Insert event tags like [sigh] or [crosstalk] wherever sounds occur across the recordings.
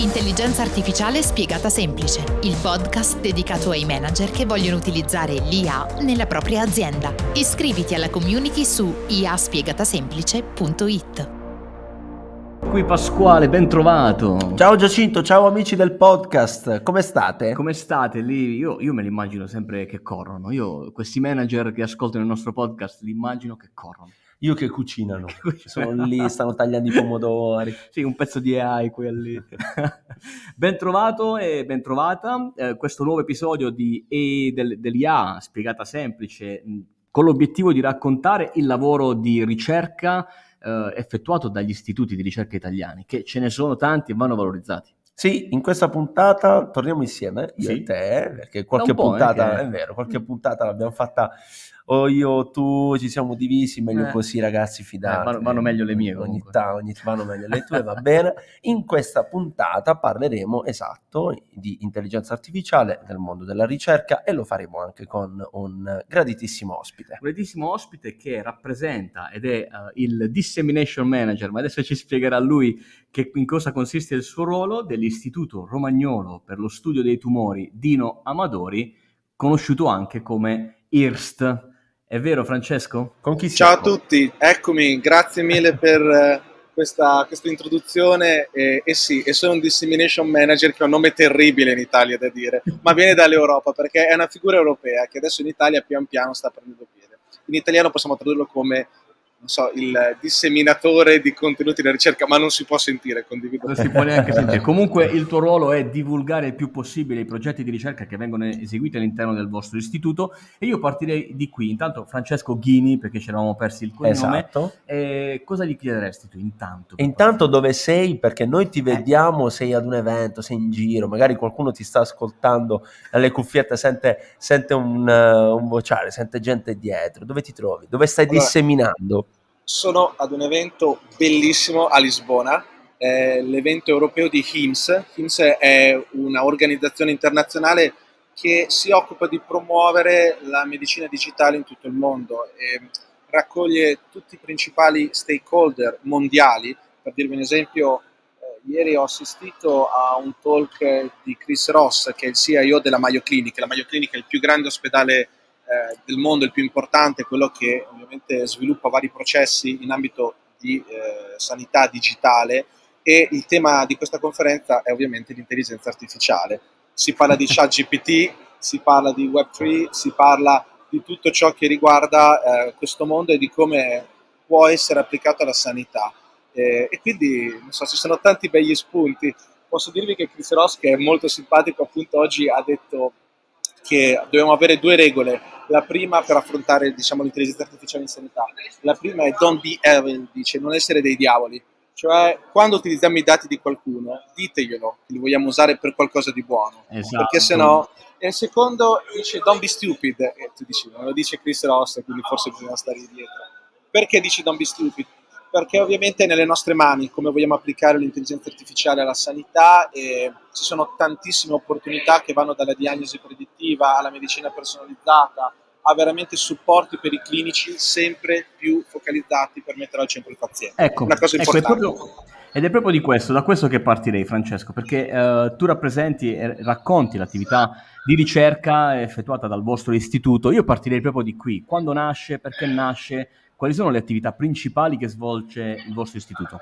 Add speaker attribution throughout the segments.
Speaker 1: Intelligenza artificiale spiegata semplice, il podcast dedicato ai manager che vogliono utilizzare l'IA nella propria azienda. Iscriviti alla community su iaspiegatasemplice.it.
Speaker 2: Qui Pasquale, ben trovato.
Speaker 3: Ciao Giacinto, ciao amici del podcast, come state?
Speaker 2: Come state lì? Io, io me li immagino sempre che corrono. Io questi manager che ascoltano il nostro podcast li immagino che corrono.
Speaker 3: Io che [laughs] cucinano, sono lì, stanno tagliando i pomodori. [laughs]
Speaker 2: sì, un pezzo di AI quelli. [laughs] ben trovato e ben trovata. Eh, questo nuovo episodio di e del, dell'IA spiegata semplice con l'obiettivo di raccontare il lavoro di ricerca eh, effettuato dagli istituti di ricerca italiani, che ce ne sono tanti e vanno valorizzati.
Speaker 3: Sì, in questa puntata torniamo insieme, io sì. e te, perché qualche puntata, che... è vero, qualche puntata l'abbiamo fatta o io o tu ci siamo divisi, meglio eh. così ragazzi, fidate. Eh,
Speaker 2: vanno, vanno, meglio le mie
Speaker 3: ogni tanto, ogni, vanno meglio le tue, va bene. In questa puntata parleremo, esatto, di intelligenza artificiale nel mondo della ricerca e lo faremo anche con un graditissimo ospite. Un
Speaker 2: graditissimo ospite che rappresenta ed è uh, il Dissemination Manager, ma adesso ci spiegherà lui che, in cosa consiste il suo ruolo dell'Istituto Romagnolo per lo studio dei tumori Dino Amadori, conosciuto anche come IRST è vero Francesco?
Speaker 4: Con chi Ciao a tutti, eccomi, grazie mille per eh, questa, questa introduzione e, e, sì, e sono un dissemination manager che ha un nome terribile in Italia da dire, ma viene dall'Europa perché è una figura europea che adesso in Italia pian piano sta prendendo piede. In italiano possiamo tradurlo come so, il disseminatore di contenuti di ricerca, ma non si può sentire, condivido.
Speaker 2: Non si può neanche sentire. [laughs] Comunque il tuo ruolo è divulgare il più possibile i progetti di ricerca che vengono eseguiti all'interno del vostro istituto e io partirei di qui. Intanto Francesco Ghini, perché ci eravamo persi il cognome.
Speaker 3: Esatto.
Speaker 2: Eh, cosa gli chiederesti tu intanto?
Speaker 3: Intanto dove sei? Perché noi ti vediamo, eh. sei ad un evento, sei in giro, magari qualcuno ti sta ascoltando alle cuffiette, sente, sente un, uh, un vociare, sente gente dietro. Dove ti trovi? Dove stai allora, disseminando?
Speaker 4: Sono ad un evento bellissimo a Lisbona, eh, l'evento europeo di HIMSS. HIMSS è un'organizzazione internazionale che si occupa di promuovere la medicina digitale in tutto il mondo e raccoglie tutti i principali stakeholder mondiali. Per dirvi un esempio, eh, ieri ho assistito a un talk di Chris Ross, che è il CIO della Mayo Clinic. La Mayo Clinic è il più grande ospedale eh, del mondo, il più importante, quello che ovviamente sviluppa vari processi in ambito di eh, sanità digitale e il tema di questa conferenza è ovviamente l'intelligenza artificiale. Si parla di chat GPT, si parla di Web3, si parla di tutto ciò che riguarda eh, questo mondo e di come può essere applicato alla sanità. Eh, e quindi, so, ci sono tanti begli spunti. Posso dirvi che Chris Ross, che è molto simpatico, appunto oggi ha detto che dobbiamo avere due regole. La prima per affrontare diciamo, l'intelligenza artificiale in sanità. La prima è don't be evil, dice non essere dei diavoli. Cioè, quando utilizziamo i dati di qualcuno, diteglielo che li vogliamo usare per qualcosa di buono. Esatto. Perché se no... E il secondo dice don't be stupid. E tu dici, non lo dice Chris Ross, quindi forse bisogna stare dietro. Perché dice don't be stupid? Perché ovviamente è nelle nostre mani come vogliamo applicare l'intelligenza artificiale alla sanità e ci sono tantissime opportunità che vanno dalla diagnosi predittiva alla medicina personalizzata a veramente supporti per i clinici sempre più focalizzati per mettere al centro il paziente.
Speaker 2: Ecco,
Speaker 4: una cosa
Speaker 2: ecco,
Speaker 4: importante.
Speaker 2: È proprio, ed è proprio di questo, da questo che partirei Francesco, perché uh, tu rappresenti e racconti l'attività di ricerca effettuata dal vostro istituto. Io partirei proprio di qui, quando nasce, perché nasce, quali sono le attività principali che svolge il vostro istituto?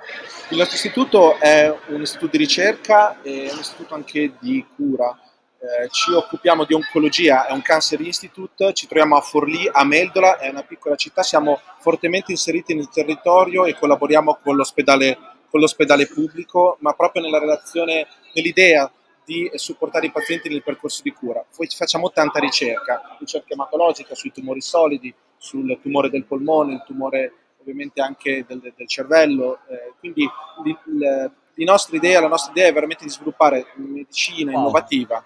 Speaker 4: Il nostro istituto è un istituto di ricerca e un istituto anche di cura. Eh, ci occupiamo di oncologia, è un cancer institute, ci troviamo a Forlì, a Meldola, è una piccola città, siamo fortemente inseriti nel territorio e collaboriamo con l'ospedale, con l'ospedale pubblico, ma proprio nella relazione, nell'idea di supportare i pazienti nel percorso di cura. Poi facciamo tanta ricerca, ricerca ematologica sui tumori solidi, sul tumore del polmone, il tumore ovviamente anche del, del cervello. Eh, quindi li, le, idea, la nostra idea è veramente di sviluppare medicina wow. innovativa.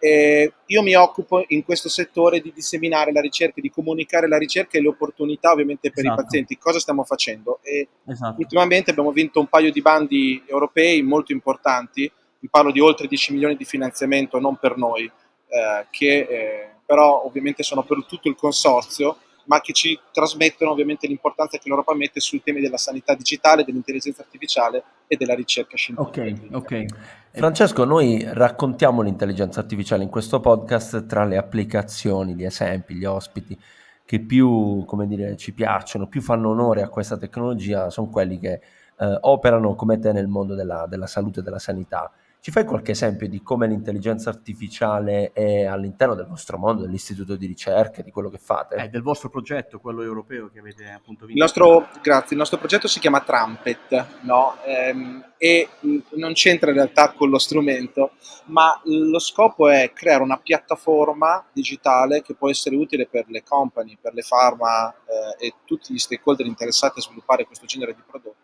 Speaker 4: Eh, io mi occupo in questo settore di disseminare la ricerca, di comunicare la ricerca e le opportunità ovviamente per esatto. i pazienti. Cosa stiamo facendo? E esatto. Ultimamente abbiamo vinto un paio di bandi europei molto importanti, vi parlo di oltre 10 milioni di finanziamento non per noi, eh, che eh, però ovviamente sono per tutto il consorzio ma che ci trasmettono ovviamente l'importanza che l'Europa mette sui temi della sanità digitale, dell'intelligenza artificiale e della ricerca scientifica.
Speaker 2: Ok, ok.
Speaker 3: Francesco, noi raccontiamo l'intelligenza artificiale in questo podcast tra le applicazioni, gli esempi, gli ospiti che più, come dire, ci piacciono, più fanno onore a questa tecnologia, sono quelli che eh, operano come te nel mondo della, della salute e della sanità. Ci fai qualche esempio di come l'intelligenza artificiale è all'interno del vostro mondo, dell'istituto di ricerca, di quello che fate?
Speaker 2: Eh, del vostro progetto, quello europeo che avete appunto vinto.
Speaker 4: Il nostro, grazie, il nostro progetto si chiama Trumpet, no? ehm, e non c'entra in realtà con lo strumento, ma lo scopo è creare una piattaforma digitale che può essere utile per le company, per le pharma eh, e tutti gli stakeholder interessati a sviluppare questo genere di prodotti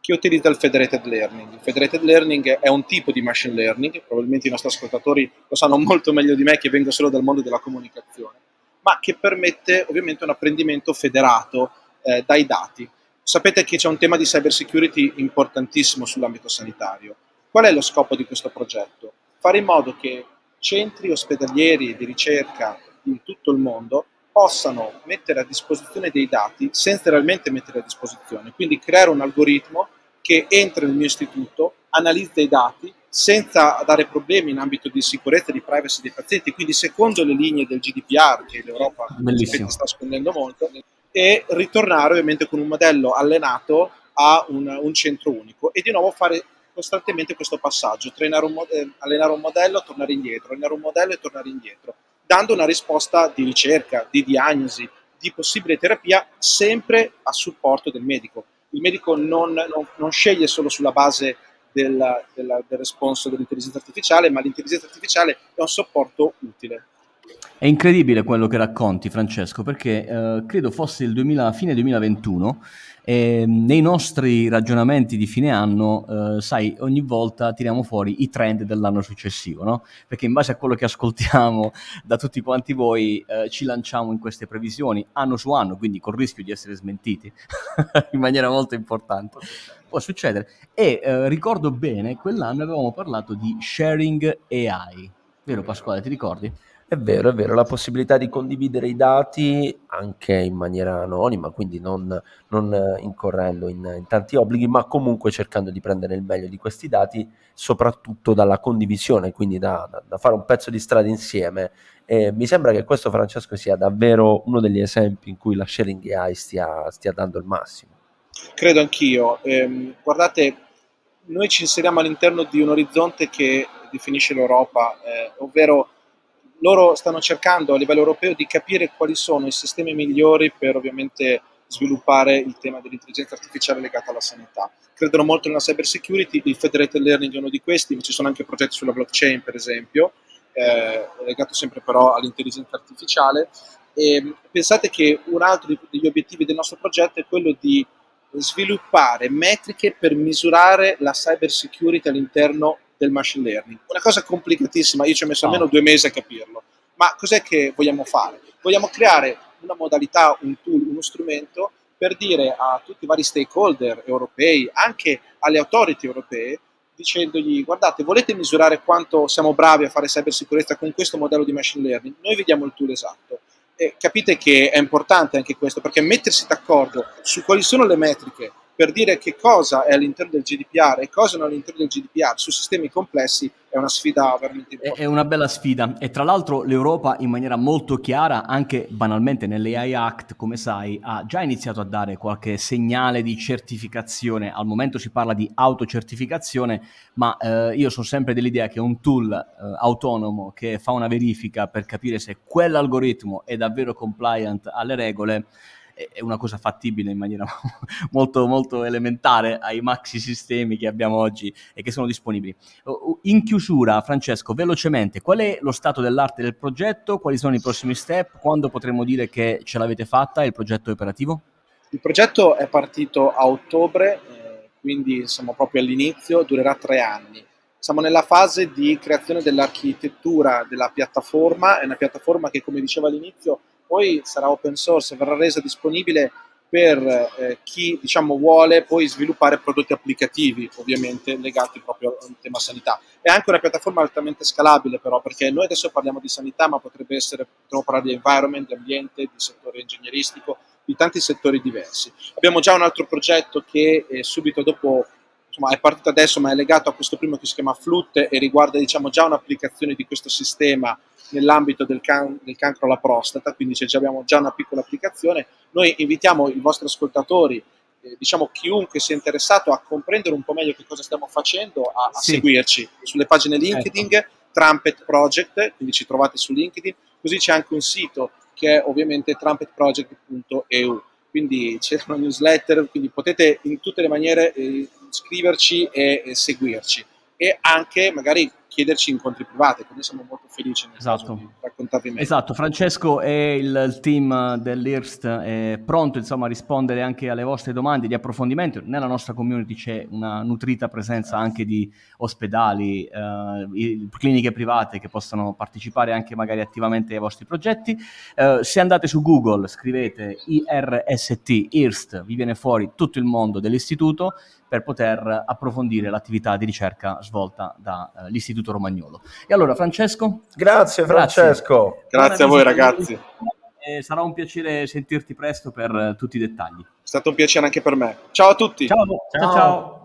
Speaker 4: che utilizza il federated learning. Il federated learning è un tipo di machine learning, probabilmente i nostri ascoltatori lo sanno molto meglio di me che vengo solo dal mondo della comunicazione, ma che permette ovviamente un apprendimento federato eh, dai dati. Sapete che c'è un tema di cyber security importantissimo sull'ambito sanitario. Qual è lo scopo di questo progetto? Fare in modo che centri ospedalieri di ricerca in tutto il mondo possano mettere a disposizione dei dati senza realmente mettere a disposizione, quindi creare un algoritmo che entra nel mio istituto, analizza i dati senza dare problemi in ambito di sicurezza e di privacy dei pazienti, quindi secondo le linee del GDPR che l'Europa sta spendendo molto, e ritornare ovviamente con un modello allenato a un, un centro unico. E di nuovo fare costantemente questo passaggio, un, eh, allenare un modello, tornare indietro, allenare un modello e tornare indietro dando una risposta di ricerca, di diagnosi, di possibile terapia, sempre a supporto del medico. Il medico non, non, non sceglie solo sulla base della, della, del responso dell'intelligenza artificiale, ma l'intelligenza artificiale è un supporto utile.
Speaker 2: È incredibile quello che racconti, Francesco, perché eh, credo fosse il 2000, fine 2021 e nei nostri ragionamenti di fine anno, eh, sai, ogni volta tiriamo fuori i trend dell'anno successivo, no? Perché in base a quello che ascoltiamo [laughs] da tutti quanti voi, eh, ci lanciamo in queste previsioni anno su anno, quindi col rischio di essere smentiti [laughs] in maniera molto importante. Può succedere. E eh, ricordo bene, quell'anno avevamo parlato di sharing AI. Vero Pasquale, ti ricordi?
Speaker 3: È vero, è vero, la possibilità di condividere i dati anche in maniera anonima, quindi non, non eh, incorrendo in, in, tanti obblighi, ma comunque cercando di prendere il meglio di questi dati, soprattutto dalla condivisione, quindi da, da, da fare un pezzo di strada insieme. E mi sembra che questo, Francesco, sia davvero uno degli esempi in cui la sharing AI stia, stia dando il massimo.
Speaker 4: Credo anch'io. Eh, guardate, noi ci inseriamo all'interno di un orizzonte che definisce l'Europa, eh, ovvero loro stanno cercando a livello europeo di capire quali sono i sistemi migliori per ovviamente sviluppare il tema dell'intelligenza artificiale legata alla sanità. Credono molto nella cyber security, il federated learning è uno di questi, ma ci sono anche progetti sulla blockchain per esempio, eh, legato sempre però all'intelligenza artificiale. E pensate che un altro degli obiettivi del nostro progetto è quello di sviluppare metriche per misurare la cyber security all'interno del machine learning. Una cosa complicatissima, io ci ho messo almeno due mesi a capirlo. Ma cos'è che vogliamo fare? Vogliamo creare una modalità, un tool, uno strumento per dire a tutti i vari stakeholder europei, anche alle authority europee, dicendogli guardate, volete misurare quanto siamo bravi a fare cybersicurezza con questo modello di machine learning? Noi vediamo il tool esatto. E capite che è importante anche questo, perché mettersi d'accordo su quali sono le metriche per dire che cosa è all'interno del GDPR e cosa non è all'interno del GDPR su sistemi complessi è una sfida veramente importante.
Speaker 2: È una bella sfida e tra l'altro l'Europa in maniera molto chiara, anche banalmente nell'AI Act, come sai, ha già iniziato a dare qualche segnale di certificazione. Al momento si parla di autocertificazione, ma eh, io sono sempre dell'idea che un tool eh, autonomo che fa una verifica per capire se quell'algoritmo è davvero compliant alle regole è una cosa fattibile in maniera [laughs] molto, molto elementare ai maxi sistemi che abbiamo oggi e che sono disponibili. In chiusura, Francesco, velocemente, qual è lo stato dell'arte del progetto? Quali sono i prossimi step? Quando potremo dire che ce l'avete fatta e il progetto è operativo?
Speaker 4: Il progetto è partito a ottobre, eh, quindi siamo proprio all'inizio, durerà tre anni. Siamo nella fase di creazione dell'architettura della piattaforma, è una piattaforma che come dicevo all'inizio poi sarà open source, verrà resa disponibile per eh, chi diciamo, vuole poi sviluppare prodotti applicativi, ovviamente legati proprio al tema sanità. È anche una piattaforma altamente scalabile però, perché noi adesso parliamo di sanità, ma potrebbe essere, potremmo parlare di environment, di ambiente, di settore ingegneristico, di tanti settori diversi. Abbiamo già un altro progetto che eh, subito dopo insomma, è partito adesso, ma è legato a questo primo che si chiama Flut e riguarda diciamo, già un'applicazione di questo sistema nell'ambito del, can- del cancro alla prostata, quindi già abbiamo già una piccola applicazione. Noi invitiamo i vostri ascoltatori, eh, diciamo chiunque sia interessato a comprendere un po' meglio che cosa stiamo facendo, a, a sì. seguirci sulle pagine LinkedIn, ecco. Trumpet Project, quindi ci trovate su LinkedIn, così c'è anche un sito che è ovviamente trumpetproject.eu. Quindi c'è una newsletter, quindi potete in tutte le maniere eh, scriverci e, e seguirci. E anche magari chiederci incontri privati, quindi siamo molto felici nel esatto. di raccontarvi meglio.
Speaker 2: Esatto, Francesco e il, il team dell'IRST è pronto insomma, a rispondere anche alle vostre domande di approfondimento. Nella nostra community c'è una nutrita presenza anche di ospedali, eh, cliniche private che possono partecipare anche magari attivamente ai vostri progetti. Eh, se andate su Google, scrivete IRST, IRST, vi viene fuori tutto il mondo dell'istituto per poter approfondire l'attività di ricerca svolta dall'Istituto dall'Istituto Romagnolo. E allora Francesco?
Speaker 3: Grazie Francesco.
Speaker 4: Grazie, Grazie a voi ragazzi.
Speaker 2: E sarà un piacere sentirti presto per tutti i dettagli. È
Speaker 4: stato un piacere anche per me. Ciao a tutti.
Speaker 2: Ciao. ciao. ciao.